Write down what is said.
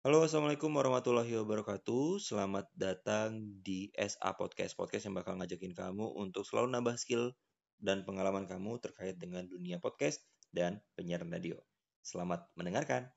Halo, Assalamualaikum warahmatullahi wabarakatuh. Selamat datang di SA Podcast, podcast yang bakal ngajakin kamu untuk selalu nambah skill dan pengalaman kamu terkait dengan dunia podcast dan penyiaran radio. Selamat mendengarkan.